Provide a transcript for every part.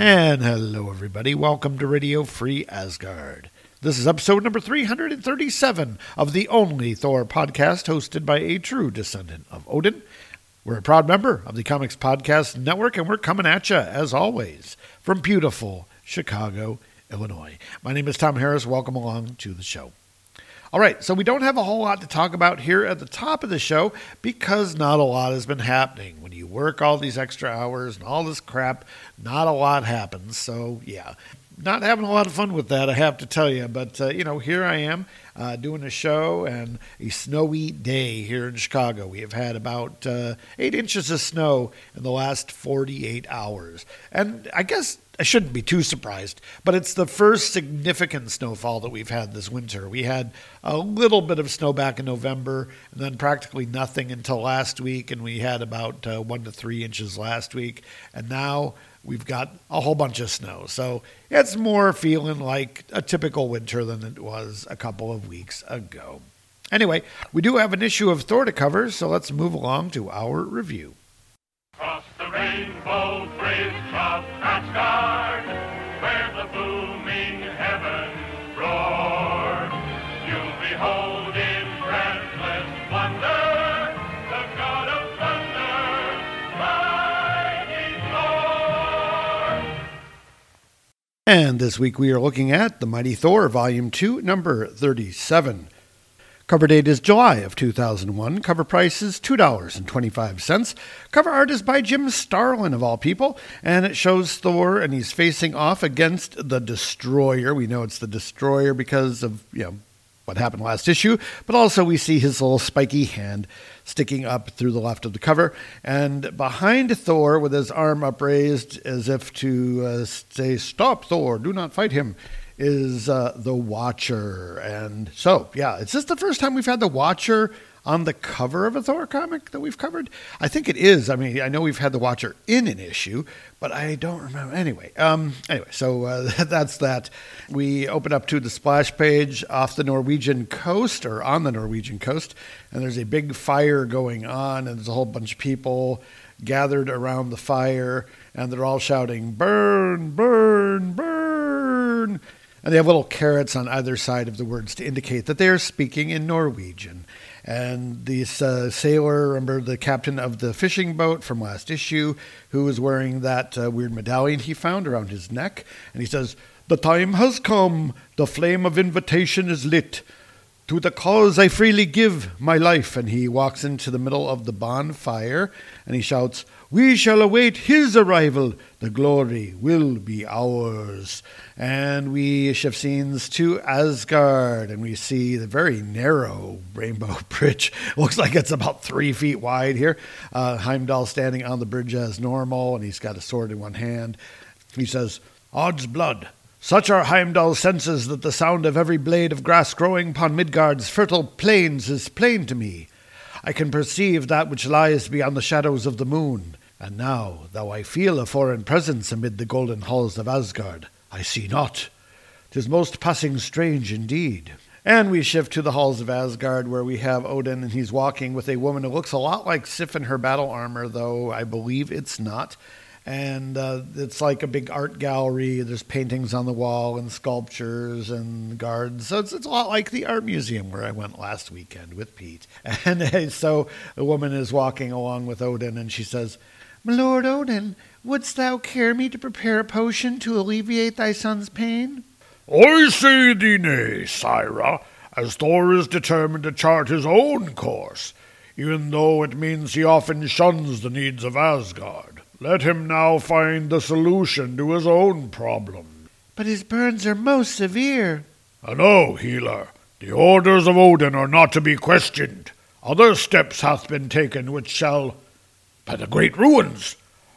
And hello, everybody. Welcome to Radio Free Asgard. This is episode number 337 of the only Thor podcast hosted by a true descendant of Odin. We're a proud member of the Comics Podcast Network, and we're coming at you, as always, from beautiful Chicago, Illinois. My name is Tom Harris. Welcome along to the show. All right, so we don't have a whole lot to talk about here at the top of the show because not a lot has been happening. When you work all these extra hours and all this crap, not a lot happens. So, yeah, not having a lot of fun with that, I have to tell you. But, uh, you know, here I am uh, doing a show and a snowy day here in Chicago. We have had about uh, eight inches of snow in the last 48 hours. And I guess I shouldn't be too surprised, but it's the first significant snowfall that we've had this winter. We had a little bit of snow back in November, and then practically nothing until last week, and we had about uh, one to three inches last week, and now we've got a whole bunch of snow. So it's more feeling like a typical winter than it was a couple of weeks ago. Anyway, we do have an issue of Thor to cover, so let's move along to our review. Cross the rainbow bridge of Asgard, where the booming heavens roar. And this week we are looking at The Mighty Thor, Volume 2, number 37. Cover date is July of 2001. Cover price is $2.25. Cover art is by Jim Starlin, of all people, and it shows Thor and he's facing off against the Destroyer. We know it's the Destroyer because of, you know, what happened last issue, but also we see his little spiky hand sticking up through the left of the cover. And behind Thor, with his arm upraised as if to uh, say, Stop, Thor, do not fight him, is uh, the Watcher. And so, yeah, it's just the first time we've had the Watcher on the cover of a Thor comic that we've covered. I think it is. I mean, I know we've had the Watcher in an issue, but I don't remember. Anyway, um, anyway, so uh, that's that. We open up to the splash page off the Norwegian coast or on the Norwegian coast, and there's a big fire going on, and there's a whole bunch of people gathered around the fire, and they're all shouting, "Burn! Burn! Burn!" And they have little carrots on either side of the words to indicate that they are speaking in Norwegian. And this uh, sailor, remember the captain of the fishing boat from last issue, who was wearing that uh, weird medallion he found around his neck. And he says, The time has come, the flame of invitation is lit. To the cause I freely give my life. And he walks into the middle of the bonfire and he shouts, We shall await his arrival. The glory will be ours. And we shift scenes to Asgard and we see the very narrow rainbow bridge. Looks like it's about three feet wide here. Uh, Heimdall standing on the bridge as normal and he's got a sword in one hand. He says, Odds blood. Such are Heimdall's senses that the sound of every blade of grass growing upon Midgard's fertile plains is plain to me. I can perceive that which lies beyond the shadows of the moon. And now, though I feel a foreign presence amid the golden halls of Asgard, I see not. 'Tis most passing strange indeed. And we shift to the halls of Asgard, where we have Odin, and he's walking with a woman who looks a lot like Sif in her battle armor, though I believe it's not and uh, it's like a big art gallery. There's paintings on the wall and sculptures and guards. So it's, it's a lot like the art museum where I went last weekend with Pete. And uh, so the woman is walking along with Odin, and she says, "My lord Odin, wouldst thou care me to prepare a potion to alleviate thy son's pain?" I say thee nay, Sira, as Thor is determined to chart his own course, even though it means he often shuns the needs of Asgard. Let him now find the solution to his own problem. But his burns are most severe. I know, healer, the orders of Odin are not to be questioned. Other steps hath been taken which shall by the great ruins.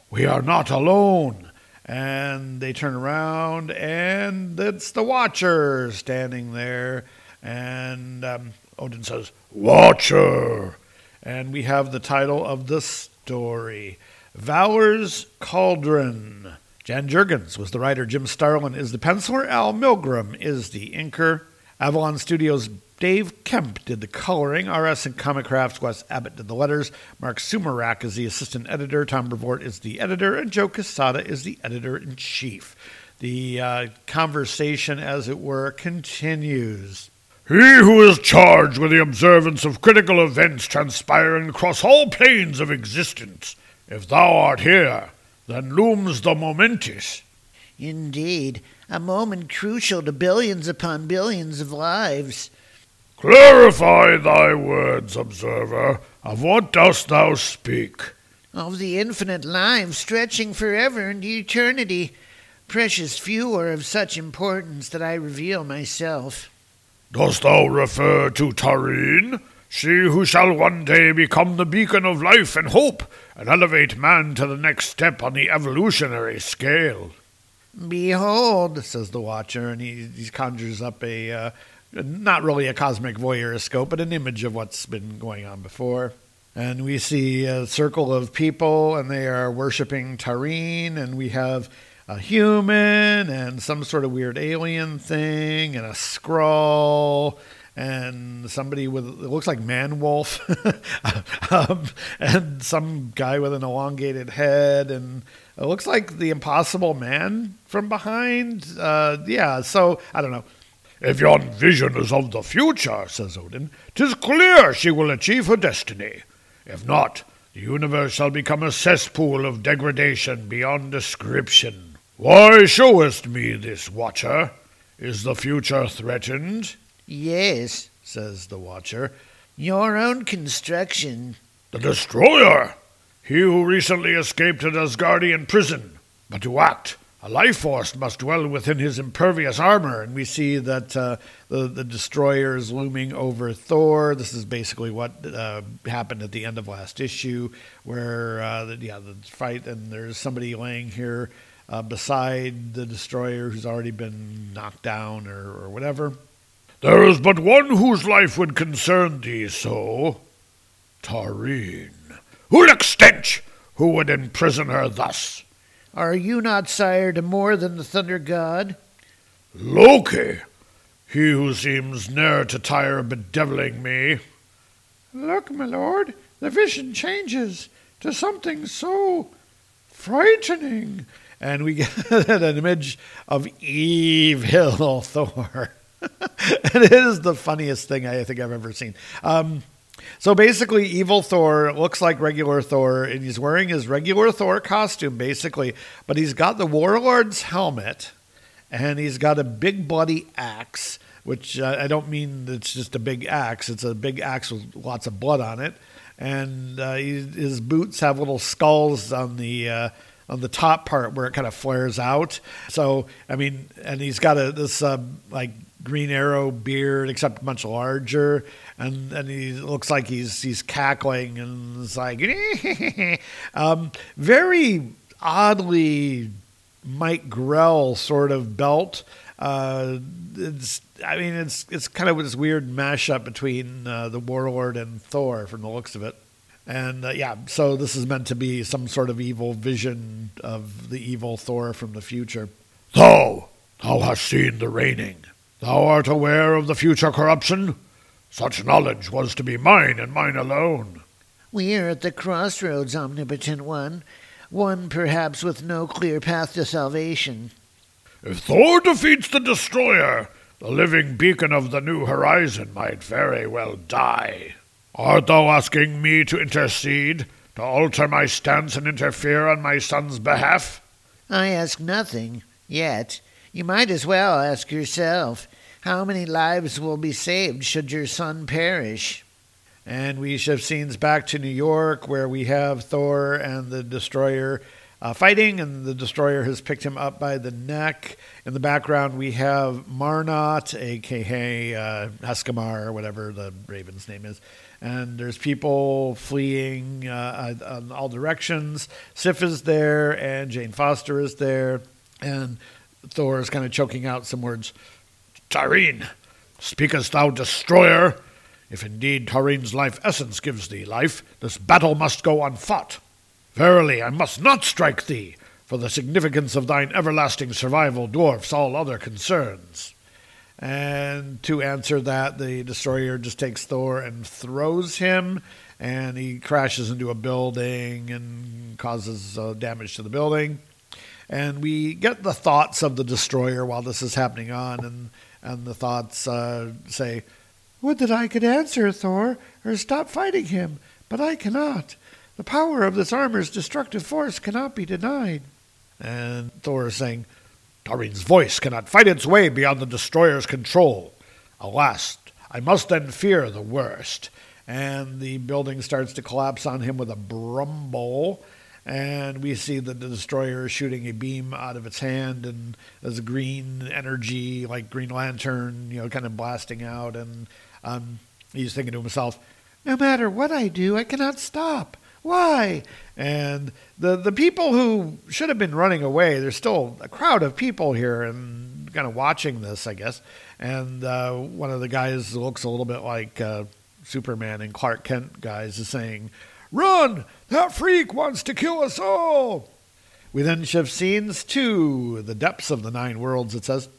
We are not alone. And they turn around, and it's the Watcher standing there. And um, Odin says, Watcher. And we have the title of the story Valor's Cauldron. Dan Jurgens was the writer, Jim Starlin is the penciler, Al Milgrom is the inker. Avalon Studios' Dave Kemp did the coloring. RS and Comicraft's, Wes Abbott did the letters. Marc Sumerak is the assistant editor. Tom Brevoort is the editor. And Joe Quesada is the editor in chief. The uh, conversation, as it were, continues. He who is charged with the observance of critical events transpiring across all planes of existence. If thou art here, then looms the momentous. Indeed, a moment crucial to billions upon billions of lives. Clarify thy words, observer. Of what dost thou speak? Of the infinite lives stretching forever into eternity. Precious few are of such importance that I reveal myself. Dost thou refer to Tarene, she who shall one day become the beacon of life and hope, and elevate man to the next step on the evolutionary scale? Behold, says the Watcher, and he, he conjures up a, uh, not really a cosmic voyeuroscope, but an image of what's been going on before. And we see a circle of people, and they are worshiping Tarene, and we have a human and some sort of weird alien thing and a scroll and somebody with it looks like man wolf um, and some guy with an elongated head and it looks like the impossible man from behind uh, yeah so i don't know if yon vision is of the future says odin tis clear she will achieve her destiny if not the universe shall become a cesspool of degradation beyond description why showest me this, Watcher? Is the future threatened? Yes, says the Watcher. Your own construction. The Destroyer! He who recently escaped an Asgardian prison. But to act, a life force must dwell within his impervious armor. And we see that uh, the, the destroyer is looming over Thor. This is basically what uh, happened at the end of last issue, where uh, the, yeah, the fight, and there's somebody laying here uh, beside the destroyer who's already been knocked down or, or whatever. There is but one whose life would concern thee so Tarene. Uluk Stench, who would imprison her thus. Are you not sire to more than the Thunder God? Loki, he who seems ne'er to tire of bedeviling me. Look, my lord, the vision changes to something so frightening and we get an image of evil Thor. and it is the funniest thing I think I've ever seen. Um, so basically, evil Thor looks like regular Thor, and he's wearing his regular Thor costume, basically, but he's got the Warlord's helmet, and he's got a big bloody axe, which uh, I don't mean it's just a big axe, it's a big axe with lots of blood on it. And uh, he, his boots have little skulls on the. Uh, on the top part where it kind of flares out. So I mean, and he's got a this uh, like Green Arrow beard, except much larger, and and he looks like he's he's cackling and it's like um, very oddly Mike Grell sort of belt. Uh, it's I mean it's it's kind of this weird mashup between uh, the Warlord and Thor from the looks of it. And uh, yeah, so this is meant to be some sort of evil vision of the evil Thor from the future. Thou, thou hast seen the reigning. Thou art aware of the future corruption. Such knowledge was to be mine and mine alone. We are at the crossroads, omnipotent one, one perhaps with no clear path to salvation. If Thor defeats the destroyer, the living beacon of the new horizon might very well die. Art thou asking me to intercede, to alter my stance and interfere on my son's behalf? I ask nothing, yet. You might as well ask yourself how many lives will be saved should your son perish? And we shift scenes back to New York, where we have Thor and the Destroyer uh, fighting, and the destroyer has picked him up by the neck. In the background, we have Marnot, aka uh, or whatever the raven's name is. And there's people fleeing uh, on all directions. Sif is there, and Jane Foster is there, and Thor is kind of choking out some words. Tarene, speakest thou, destroyer? If indeed Tarene's life essence gives thee life, this battle must go unfought. Verily, I must not strike thee, for the significance of thine everlasting survival dwarfs all other concerns. And to answer that, the destroyer just takes Thor and throws him, and he crashes into a building and causes uh, damage to the building. And we get the thoughts of the destroyer while this is happening on, and, and the thoughts uh, say, Would that I could answer Thor, or stop fighting him, but I cannot. The power of this armor's destructive force cannot be denied. And Thor is saying, Tarene's voice cannot fight its way beyond the destroyer's control. Alas, I must then fear the worst. And the building starts to collapse on him with a brumble. And we see the destroyer shooting a beam out of its hand, and there's a green energy, like Green Lantern, you know, kind of blasting out. And um, he's thinking to himself, No matter what I do, I cannot stop. Why? And the the people who should have been running away, there's still a crowd of people here and kind of watching this, I guess. And uh, one of the guys looks a little bit like uh, Superman and Clark Kent guys is saying, "Run! That freak wants to kill us all." We then shift scenes to the depths of the nine worlds. It says,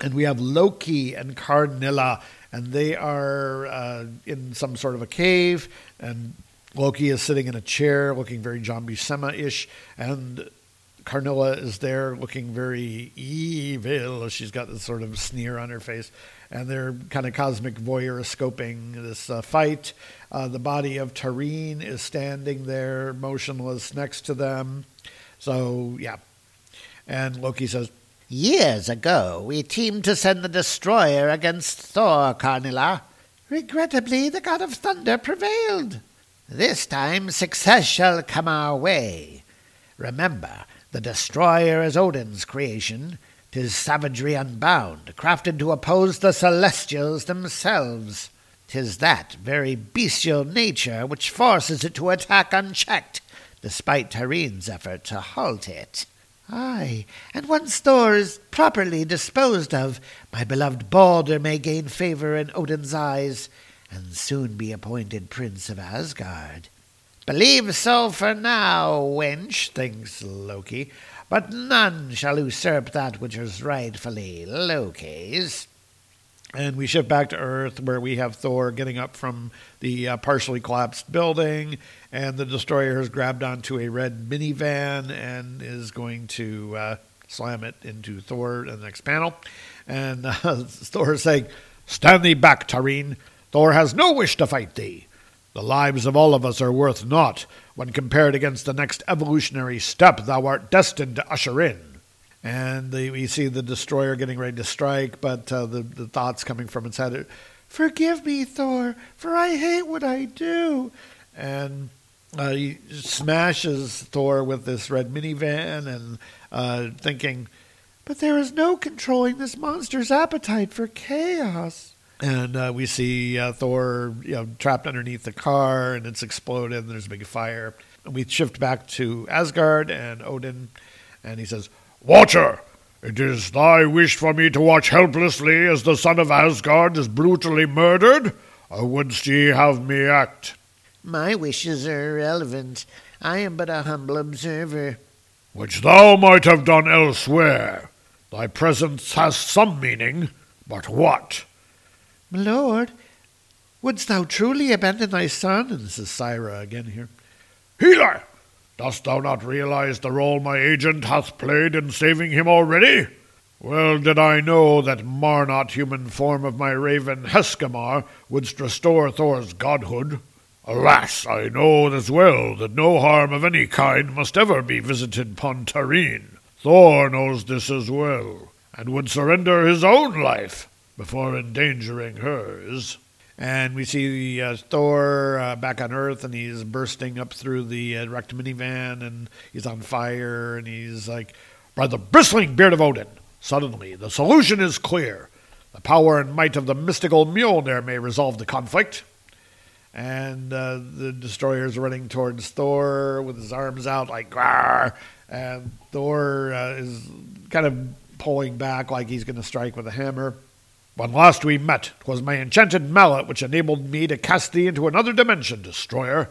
and we have Loki and Karnilla, and they are uh, in some sort of a cave, and Loki is sitting in a chair looking very John Buscema ish, and Karnilla is there looking very evil. She's got this sort of sneer on her face, and they're kind of cosmic voyeuriscoping this uh, fight. Uh, the body of Tarene is standing there, motionless, next to them. So, yeah. And Loki says, Years ago, we teamed to send the destroyer against Thor, Karnilla. Regrettably, the god of thunder prevailed. This time success shall come our way. Remember, the destroyer is Odin's creation. Tis savagery unbound, crafted to oppose the celestials themselves. Tis that very bestial nature which forces it to attack unchecked, despite Tarene's effort to halt it. Ay, and once Thor is properly disposed of, my beloved Balder may gain favor in Odin's eyes, and soon be appointed Prince of Asgard. Believe so for now, wench, thinks Loki, but none shall usurp that which is rightfully Loki's. And we shift back to Earth, where we have Thor getting up from the uh, partially collapsed building, and the destroyer has grabbed onto a red minivan and is going to uh, slam it into Thor in the next panel. And uh, Thor is saying, Stand thee back, Tarene. Thor has no wish to fight thee. The lives of all of us are worth naught when compared against the next evolutionary step thou art destined to usher in. And the, we see the destroyer getting ready to strike, but uh, the, the thoughts coming from its head Forgive me, Thor, for I hate what I do. And uh, he smashes Thor with this red minivan and uh, thinking, But there is no controlling this monster's appetite for chaos and uh, we see uh, Thor, you know, trapped underneath the car, and it's exploded. And there's a big fire. And we shift back to Asgard and Odin, and he says, "Watcher, it is thy wish for me to watch helplessly as the son of Asgard is brutally murdered, or wouldst ye have me act?" My wishes are irrelevant. I am but a humble observer. Which thou might have done elsewhere. Thy presence has some meaning, but what? My lord, wouldst thou truly abandon thy son? And this is Syra again here. Healer, dost thou not realize the role my agent hath played in saving him already? Well did I know that Marnot human form of my raven Heskamar wouldst restore Thor's godhood. Alas, I know as well that no harm of any kind must ever be visited upon Tarene. Thor knows this as well, and would surrender his own life before endangering hers. And we see uh, Thor uh, back on Earth, and he's bursting up through the uh, wrecked minivan, and he's on fire, and he's like, By the bristling beard of Odin, suddenly the solution is clear. The power and might of the mystical Mjolnir may resolve the conflict. And uh, the destroyer's running towards Thor with his arms out, like, Grar! and Thor uh, is kind of pulling back like he's going to strike with a hammer. When last we met, 'twas my enchanted mallet which enabled me to cast thee into another dimension, destroyer,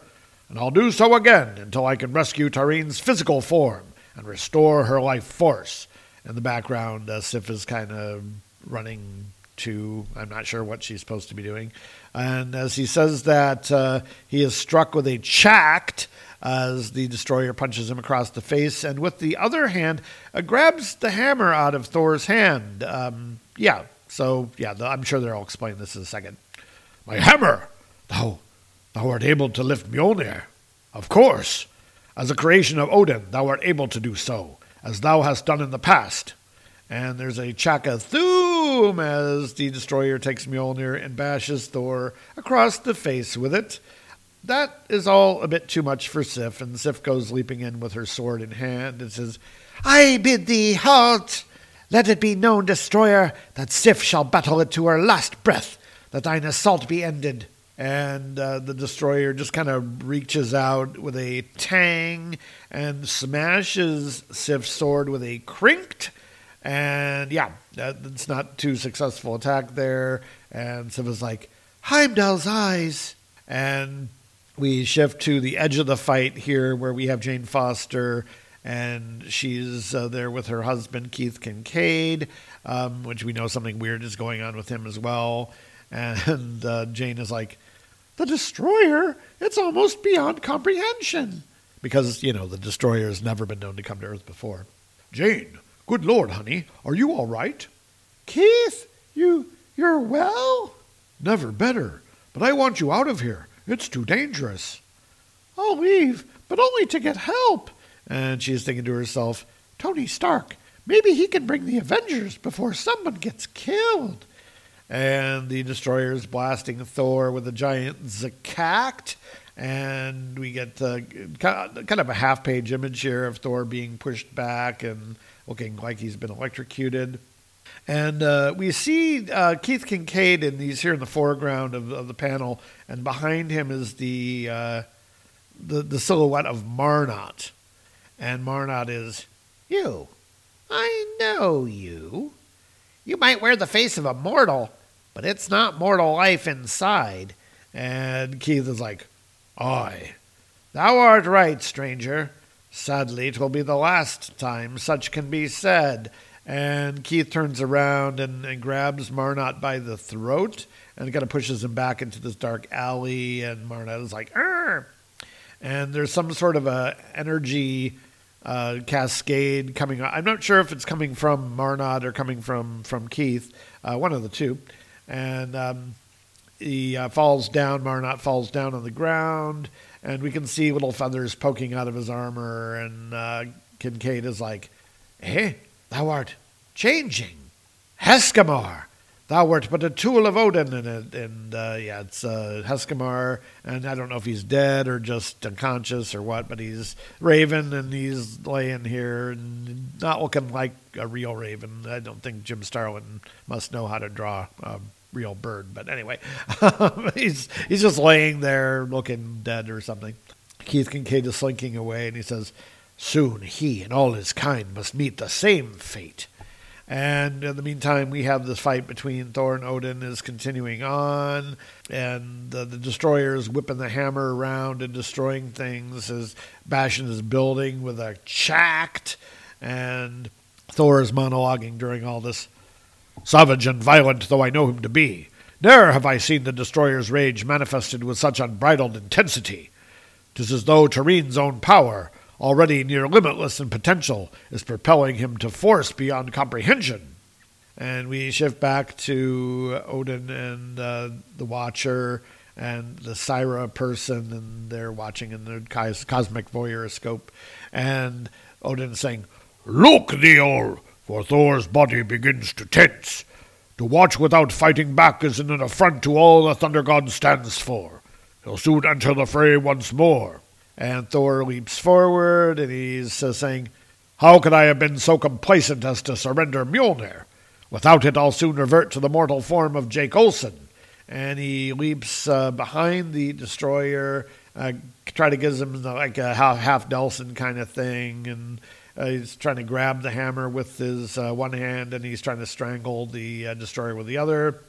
and I'll do so again until I can rescue Tarene's physical form and restore her life force. In the background, uh, Sif is kind of running to, I'm not sure what she's supposed to be doing. And as he says that, uh, he is struck with a chact as the destroyer punches him across the face, and with the other hand, uh, grabs the hammer out of Thor's hand. Um, yeah, so, yeah, I'm sure they'll explain this in a second. My hammer! Thou, thou art able to lift Mjolnir. Of course. As a creation of Odin, thou art able to do so, as thou hast done in the past. And there's a Chaka as the destroyer takes Mjolnir and bashes Thor across the face with it. That is all a bit too much for Sif, and Sif goes leaping in with her sword in hand and says, I bid thee halt! Let it be known, destroyer, that Sif shall battle it to her last breath, that thine assault be ended. And uh, the destroyer just kind of reaches out with a tang and smashes Sif's sword with a crinked. And yeah, that's not too successful attack there. And Sif is like, Heimdall's eyes. And we shift to the edge of the fight here where we have Jane Foster and she's uh, there with her husband Keith Kincaid, um, which we know something weird is going on with him as well. And uh, Jane is like, "The destroyer? It's almost beyond comprehension." Because you know the destroyer has never been known to come to Earth before. Jane, good Lord, honey, are you all right? Keith, you you're well? Never better. But I want you out of here. It's too dangerous. I'll leave, but only to get help. And she's thinking to herself, Tony Stark, maybe he can bring the Avengers before someone gets killed. And the destroyer is blasting Thor with a giant Zakact. And we get uh, kind of a half page image here of Thor being pushed back and looking like he's been electrocuted. And uh, we see uh, Keith Kincaid, and he's here in the foreground of, of the panel, and behind him is the, uh, the, the silhouette of Marnot. And Marnot is, You. I know you. You might wear the face of a mortal, but it's not mortal life inside. And Keith is like, Aye. Thou art right, stranger. Sadly, 'twill be the last time such can be said. And Keith turns around and, and grabs Marnot by the throat and kind of pushes him back into this dark alley. And Marnot is like, Arr! and there's some sort of a energy uh, cascade coming. I'm not sure if it's coming from Marnot or coming from from Keith, uh, one of the two. And um, he uh, falls down. Marnot falls down on the ground, and we can see little feathers poking out of his armor. And uh, Kincaid is like, "Eh, thou art changing, Heskamar." Thou wert but a tool of Odin, and, it, and uh, yeah, it's uh, Heskamar, and I don't know if he's dead or just unconscious or what, but he's Raven, and he's laying here and not looking like a real Raven. I don't think Jim Starlin must know how to draw a real bird, but anyway, he's he's just laying there looking dead or something. Keith Kincaid is slinking away, and he says, "Soon he and all his kind must meet the same fate." And in the meantime, we have this fight between Thor and Odin is continuing on, and the, the destroyer is whipping the hammer around and destroying things, is bashing his building with a chact, and Thor is monologuing during all this. Savage and violent though I know him to be, ne'er have I seen the destroyer's rage manifested with such unbridled intensity. 'Tis as though Tarene's own power, already near limitless in potential, is propelling him to force beyond comprehension. And we shift back to Odin and uh, the Watcher and the Syra person, and they're watching in their cosmic voyeuroscope. And Odin saying, Look, thee all, for Thor's body begins to tense. To watch without fighting back is an affront to all the Thunder God stands for. He'll soon enter the fray once more. And Thor leaps forward and he's uh, saying, How could I have been so complacent as to surrender Mjolnir? Without it, I'll soon revert to the mortal form of Jake Olson. And he leaps uh, behind the destroyer, uh, try to give him like a half, half Nelson kind of thing, and uh, he's trying to grab the hammer with his uh, one hand, and he's trying to strangle the uh, destroyer with the other.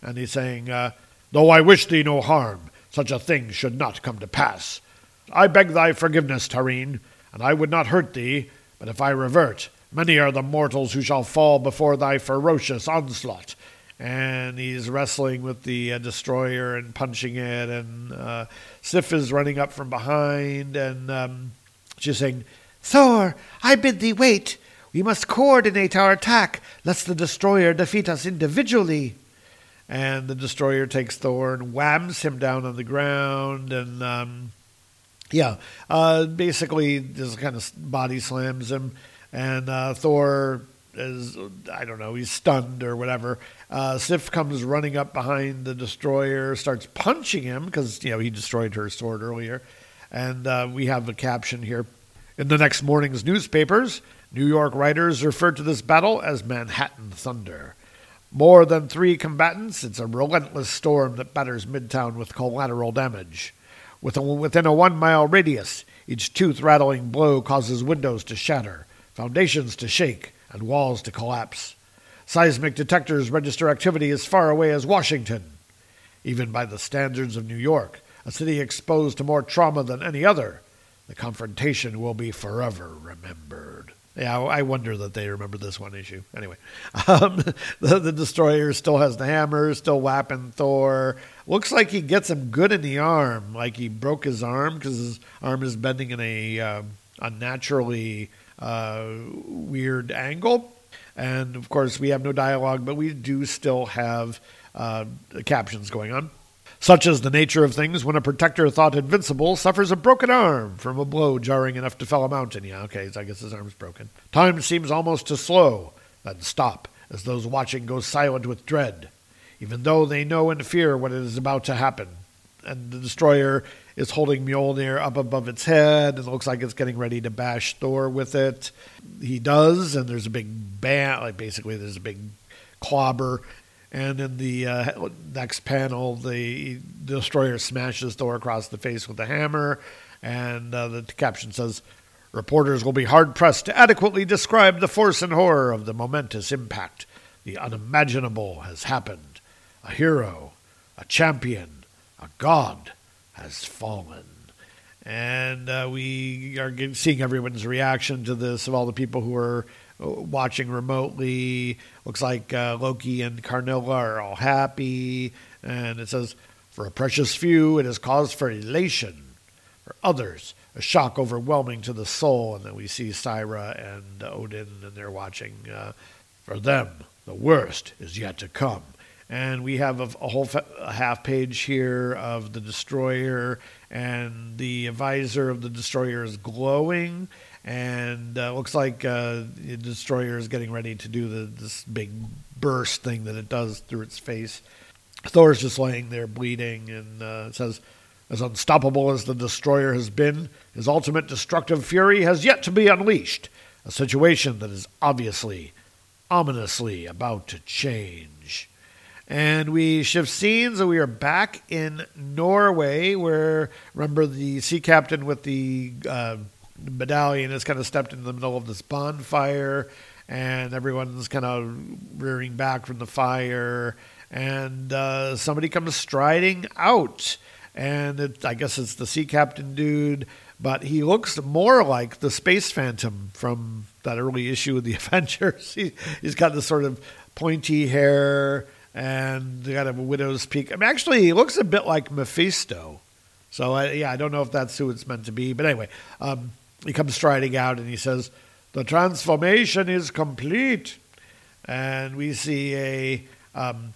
And he's saying, uh, "Though I wish thee no harm, such a thing should not come to pass. I beg thy forgiveness, Tarene, and I would not hurt thee, but if I revert, many are the mortals who shall fall before thy ferocious onslaught. And he's wrestling with the uh, destroyer and punching it, and uh, Sif is running up from behind, and um, she's saying, Thor, I bid thee wait. We must coordinate our attack, lest the destroyer defeat us individually. And the destroyer takes Thor and whams him down on the ground, and um, yeah, uh, basically just kind of body slams him, and uh, Thor is I don't know he's stunned or whatever. Uh, Sif comes running up behind the destroyer, starts punching him because you know he destroyed her sword earlier, and uh, we have a caption here. In the next morning's newspapers, New York writers referred to this battle as Manhattan Thunder. More than three combatants, it's a relentless storm that batters Midtown with collateral damage. Within a one mile radius, each tooth rattling blow causes windows to shatter, foundations to shake, and walls to collapse. Seismic detectors register activity as far away as Washington. Even by the standards of New York, a city exposed to more trauma than any other, the confrontation will be forever remembered. Yeah, I wonder that they remember this one issue. Anyway, um, the, the destroyer still has the hammer, still whapping Thor. Looks like he gets him good in the arm, like he broke his arm because his arm is bending in a uh, unnaturally uh, weird angle. And of course, we have no dialogue, but we do still have uh, captions going on. Such is the nature of things when a protector thought invincible suffers a broken arm from a blow jarring enough to fell a mountain. Yeah, okay, so I guess his arm's broken. Time seems almost to slow, then stop, as those watching go silent with dread, even though they know and fear what is about to happen. And the destroyer is holding Mjolnir up above its head and looks like it's getting ready to bash Thor with it. He does, and there's a big bang, like basically there's a big clobber and in the uh, next panel, the destroyer smashes Thor across the face with a hammer, and uh, the caption says, Reporters will be hard pressed to adequately describe the force and horror of the momentous impact. The unimaginable has happened. A hero, a champion, a god has fallen. And uh, we are seeing everyone's reaction to this of all the people who are watching remotely. Looks like uh, Loki and Karnilla are all happy. And it says, For a precious few, it is cause for elation. For others, a shock overwhelming to the soul. And then we see Syra and Odin, and they're watching. Uh, for them, the worst is yet to come. And we have a, a whole fa- a half page here of the destroyer, and the visor of the destroyer is glowing and uh, looks like uh, the destroyer is getting ready to do the, this big burst thing that it does through its face. Thor's just laying there bleeding, and uh, says, "As unstoppable as the destroyer has been, his ultimate destructive fury has yet to be unleashed. A situation that is obviously, ominously about to change." And we shift scenes, and we are back in Norway, where remember the sea captain with the uh, medallion has kind of stepped in the middle of this bonfire, and everyone's kind of rearing back from the fire, and uh, somebody comes striding out, and it, I guess it's the sea captain dude, but he looks more like the space phantom from that early issue of the Avengers. He, he's got this sort of pointy hair and got a widow's peak. I mean, actually, he looks a bit like Mephisto. So I, yeah, I don't know if that's who it's meant to be, but anyway, um, he comes striding out and he says, The transformation is complete. And we see a um,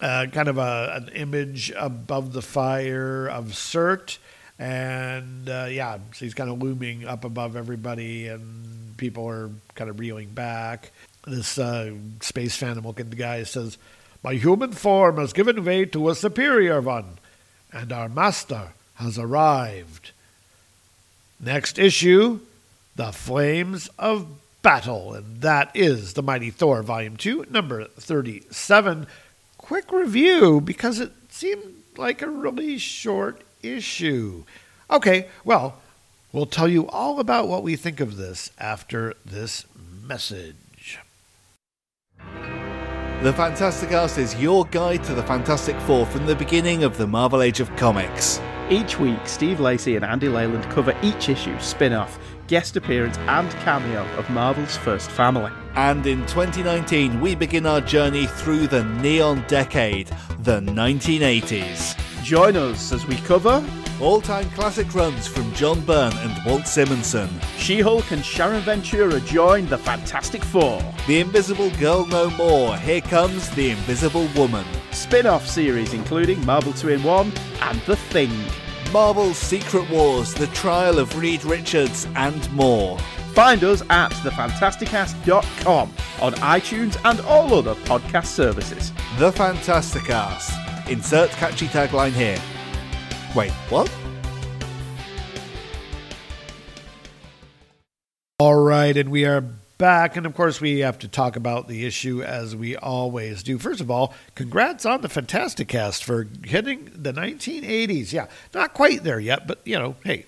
kind of a, an image above the fire of Surt. And uh, yeah, so he's kind of looming up above everybody, and people are kind of reeling back. this uh, space phantom looking guy says, My human form has given way to a superior one, and our master has arrived. Next issue The Flames of Battle, and that is The Mighty Thor, Volume 2, number 37. Quick review because it seemed like a really short issue. Okay, well, we'll tell you all about what we think of this after this message. The Fantastic Cast is your guide to the Fantastic Four from the beginning of the Marvel Age of Comics. Each week, Steve Lacey and Andy Leyland cover each issue, spin off, guest appearance, and cameo of Marvel's first family. And in 2019, we begin our journey through the neon decade, the 1980s. Join us as we cover all time classic runs from John Byrne and Walt Simonson. She Hulk and Sharon Ventura join the Fantastic Four. The Invisible Girl No More. Here comes The Invisible Woman. Spin off series including Marvel 2 in 1 and The Thing. Marvel's Secret Wars, The Trial of Reed Richards, and more. Find us at thefantasticast.com on iTunes and all other podcast services. The Fantasticast. Insert catchy tagline here. Wait, what? All right, and we are back. And of course, we have to talk about the issue as we always do. First of all, congrats on the Fantastic Cast for hitting the 1980s. Yeah, not quite there yet, but you know, hey,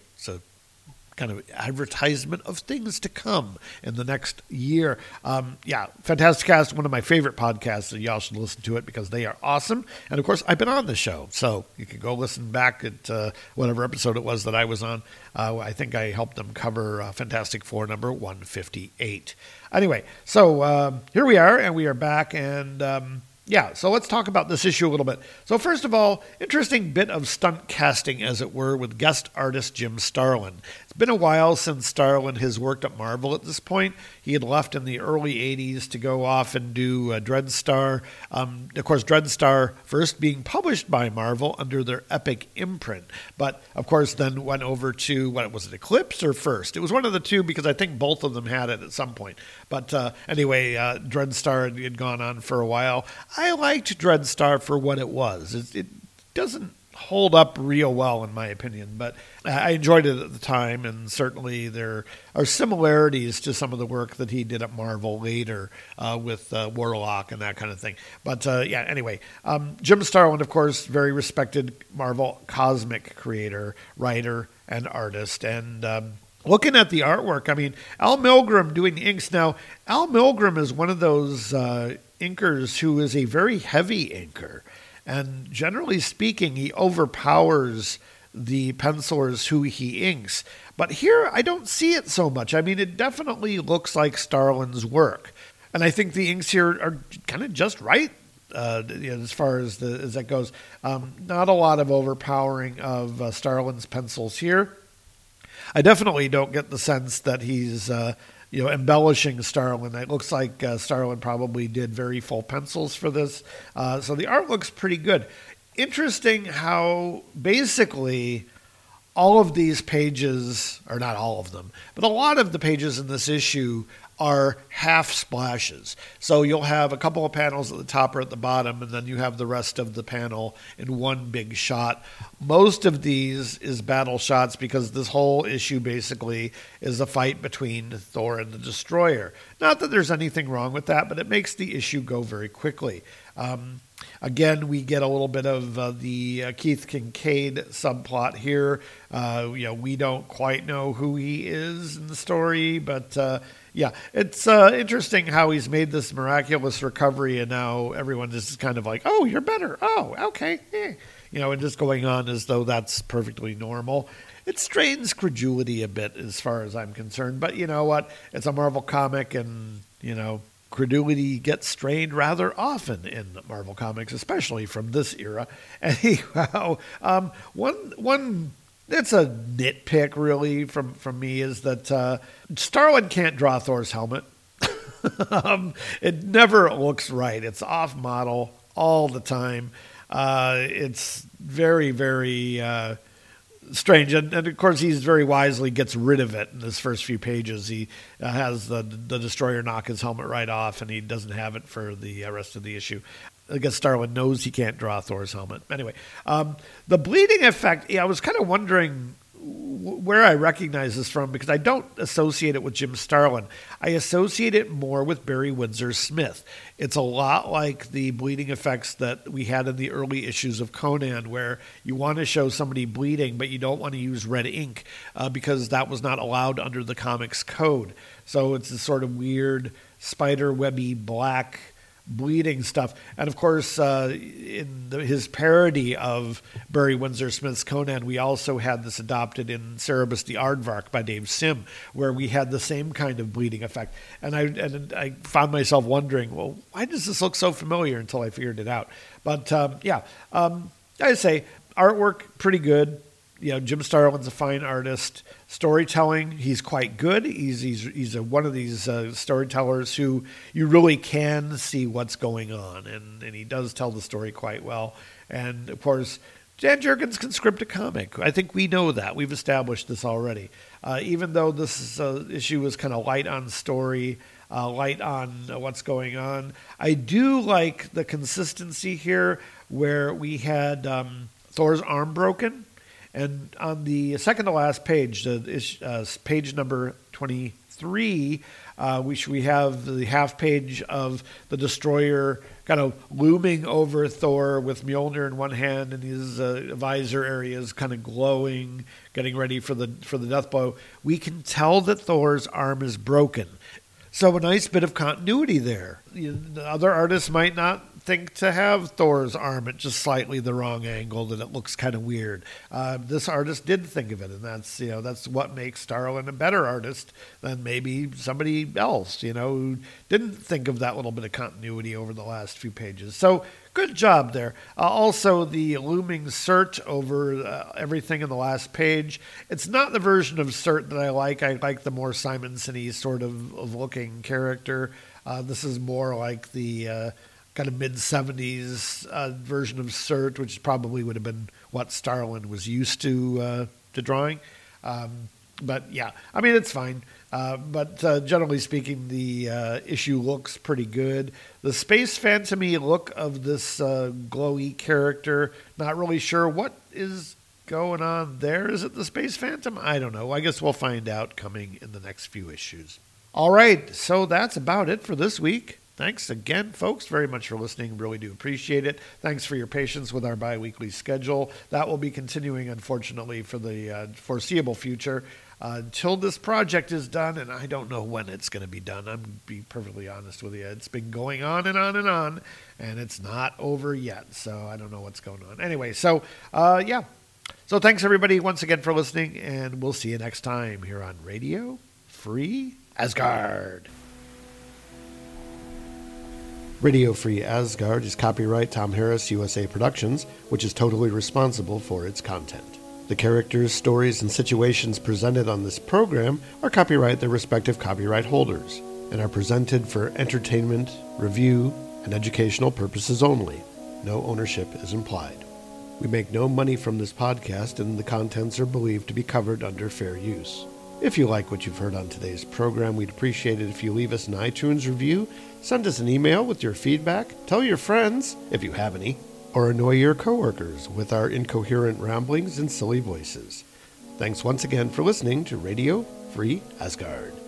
kind of advertisement of things to come in the next year. Um, yeah, Fantastic Cast, one of my favorite podcasts, and y'all should listen to it because they are awesome. And of course, I've been on the show, so you can go listen back at uh, whatever episode it was that I was on. Uh, I think I helped them cover uh, Fantastic Four number 158. Anyway, so um, here we are, and we are back, and. Um, yeah, so let's talk about this issue a little bit. So, first of all, interesting bit of stunt casting, as it were, with guest artist Jim Starlin. Been a while since Starlin has worked at Marvel at this point. He had left in the early 80s to go off and do uh, Dreadstar. Um, of course, Dreadstar first being published by Marvel under their Epic imprint, but of course then went over to, what was it, Eclipse or First? It was one of the two because I think both of them had it at some point. But uh, anyway, uh, Dreadstar had gone on for a while. I liked Dreadstar for what it was. It, it doesn't hold up real well, in my opinion. But I enjoyed it at the time, and certainly there are similarities to some of the work that he did at Marvel later uh, with uh, Warlock and that kind of thing. But uh, yeah, anyway, um, Jim Starlin, of course, very respected Marvel cosmic creator, writer, and artist, and um, looking at the artwork, I mean, Al Milgrom doing inks. Now, Al Milgrom is one of those uh, inkers who is a very heavy inker. And generally speaking, he overpowers the pencilers who he inks. But here, I don't see it so much. I mean, it definitely looks like Starlin's work. And I think the inks here are kind of just right uh, as far as the as that goes. Um, not a lot of overpowering of uh, Starlin's pencils here. I definitely don't get the sense that he's uh, you know, embellishing Starlin. It looks like uh, Starlin probably did very full pencils for this. Uh, so the art looks pretty good. Interesting how basically all of these pages, or not all of them, but a lot of the pages in this issue are half splashes. So you'll have a couple of panels at the top or at the bottom, and then you have the rest of the panel in one big shot. Most of these is battle shots because this whole issue basically is a fight between Thor and the Destroyer. Not that there's anything wrong with that, but it makes the issue go very quickly. Um, Again, we get a little bit of uh, the uh, Keith Kincaid subplot here. Uh, you know, we don't quite know who he is in the story, but uh, yeah, it's uh, interesting how he's made this miraculous recovery, and now everyone is kind of like, "Oh, you're better. Oh, okay." Eh. You know, and just going on as though that's perfectly normal. It strains credulity a bit, as far as I'm concerned. But you know what? It's a Marvel comic, and you know, credulity gets strained rather often in Marvel comics, especially from this era. Anyhow, um, one one it's a nitpick really from from me is that uh, Starlin can't draw Thor's helmet. um, it never looks right. It's off model all the time. Uh, it's very very. Uh, strange. And, and, of course, he's very wisely gets rid of it in his first few pages. He uh, has the the destroyer knock his helmet right off, and he doesn't have it for the uh, rest of the issue. I guess Starlin knows he can't draw Thor's helmet. Anyway, um, the bleeding effect. Yeah, I was kind of wondering where I recognize this from because I don't associate it with Jim Starlin. I associate it more with Barry Windsor Smith. It's a lot like the bleeding effects that we had in the early issues of Conan, where you want to show somebody bleeding, but you don't want to use red ink uh, because that was not allowed under the comics code. So it's this sort of weird spider webby black bleeding stuff. And of course, uh, in the, his parody of Barry Windsor Smith's Conan, we also had this adopted in Cerebus the Aardvark by Dave Sim, where we had the same kind of bleeding effect. And I and I found myself wondering, well, why does this look so familiar until I figured it out? But um, yeah, um, I say artwork pretty good you know, Jim Starlin's a fine artist. Storytelling, he's quite good. He's he's he's a, one of these uh, storytellers who you really can see what's going on, and and he does tell the story quite well. And of course, Dan Jurgens can script a comic. I think we know that. We've established this already. Uh, even though this uh, issue was kind of light on story, uh, light on what's going on, I do like the consistency here, where we had um, Thor's arm broken and on the second to last page, uh, page number 23, uh, we, we have the half page of the destroyer kind of looming over Thor with Mjolnir in one hand and his uh, visor areas kind of glowing, getting ready for the for the death blow. We can tell that Thor's arm is broken. So a nice bit of continuity there. Know, other artists might not think to have Thor's arm at just slightly the wrong angle that it looks kind of weird. Uh, this artist did think of it, and that's you know that's what makes Starlin a better artist than maybe somebody else you know who didn't think of that little bit of continuity over the last few pages. So good job there. Uh, also, the looming Surtur over uh, everything in the last page. It's not the version of Surtur that I like. I like the more Simonson sort of, of looking character. Uh, this is more like the uh, kind of mid 70s uh, version of Surtur, which probably would have been what Starlin was used to uh, to drawing. Um, but yeah, I mean it's fine. Uh, but uh, generally speaking, the uh, issue looks pretty good. The space phantomy look of this uh, glowy character, not really sure what is going on there. Is it the space phantom? I don't know. I guess we'll find out coming in the next few issues. All right, so that's about it for this week. Thanks again, folks, very much for listening. Really do appreciate it. Thanks for your patience with our bi weekly schedule. That will be continuing, unfortunately, for the uh, foreseeable future. Uh, until this project is done, and I don't know when it's going to be done. I'm be perfectly honest with you. It's been going on and on and on, and it's not over yet. So I don't know what's going on. Anyway, so uh, yeah. So thanks everybody once again for listening, and we'll see you next time here on Radio Free Asgard. Radio Free Asgard is copyright Tom Harris USA Productions, which is totally responsible for its content. The characters, stories, and situations presented on this program are copyright their respective copyright holders and are presented for entertainment, review, and educational purposes only. No ownership is implied. We make no money from this podcast, and the contents are believed to be covered under fair use. If you like what you've heard on today's program, we'd appreciate it if you leave us an iTunes review, send us an email with your feedback, tell your friends, if you have any, or annoy your coworkers with our incoherent ramblings and silly voices. Thanks once again for listening to Radio Free Asgard.